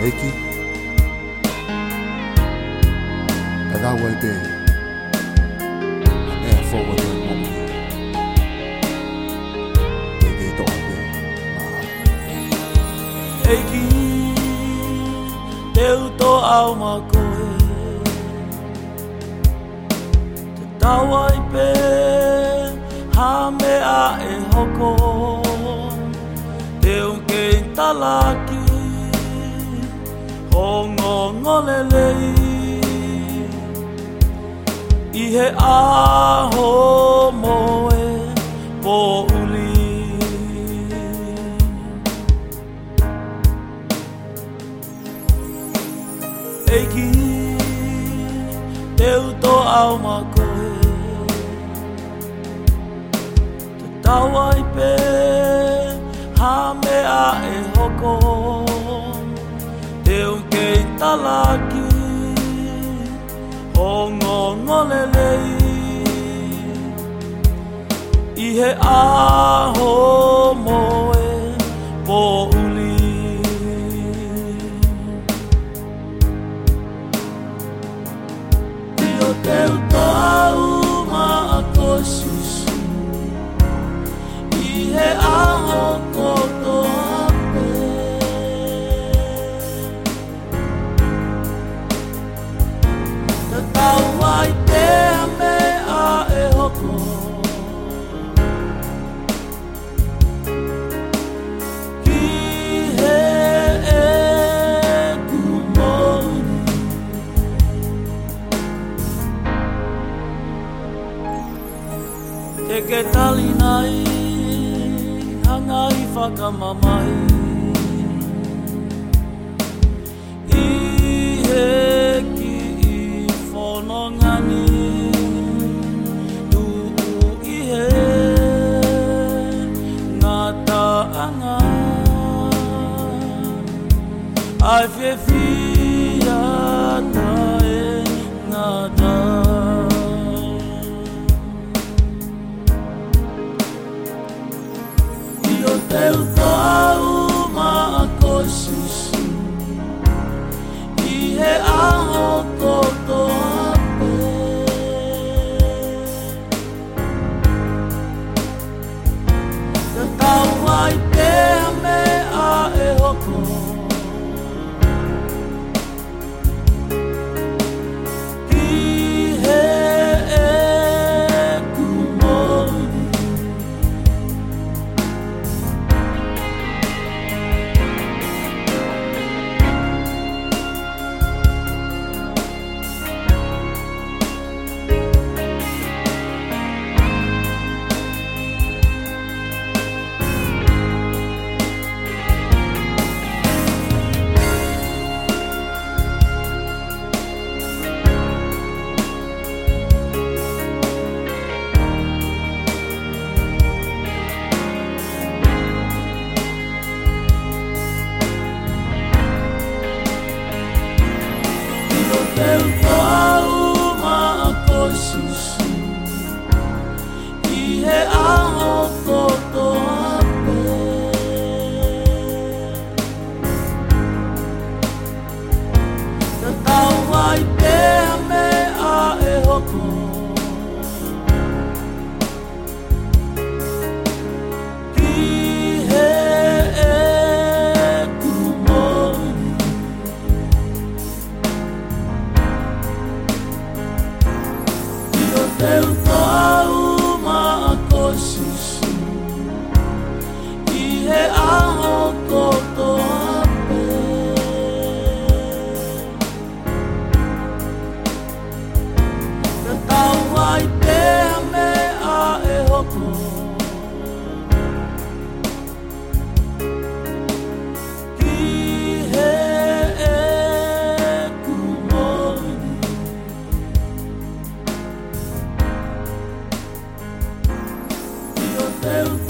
Reiki, that I will be a man forward in moment. Reiki toque. Reiki, deu to alma koe, te tawai pe, ha me a e hoko, teu ke talaki. Tá na-elele ihe aho moe bụ uli. Egi teuto alma koe te tawai pe hame a e hoko. Talaki Hongo ngolelei I he aho Ke ke tali nai Hanga i whakamamai. I he ki i whanongani Tu i he Ngā taanga Ai whi Deus Teu felt